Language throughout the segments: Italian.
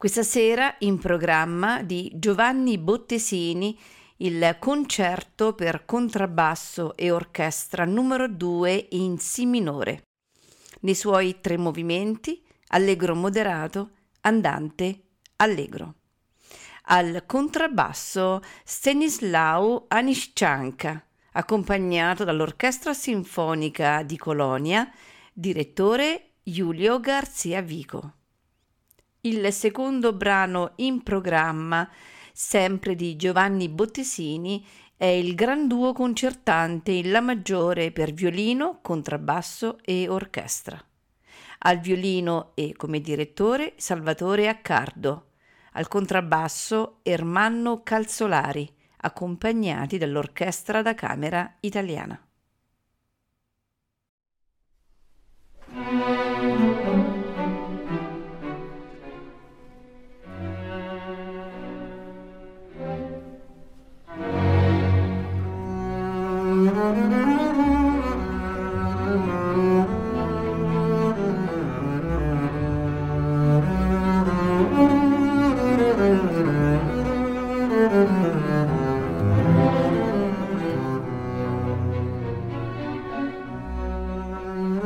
Questa sera in programma di Giovanni Bottesini il concerto per contrabbasso e orchestra numero 2 in Si minore. Nei suoi tre movimenti, allegro moderato, andante, allegro. Al contrabbasso Stanislao Aniszczanka, accompagnato dall'Orchestra Sinfonica di Colonia, direttore Giulio Garzia Vico. Il secondo brano in programma, sempre di Giovanni Bottesini, è il gran duo concertante in La maggiore per violino, contrabbasso e orchestra. Al violino e come direttore Salvatore Accardo, al contrabbasso Ermanno Calzolari, accompagnati dall'Orchestra da Camera italiana.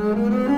Mm-hmm.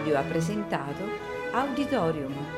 Radio ha presentato Auditorium.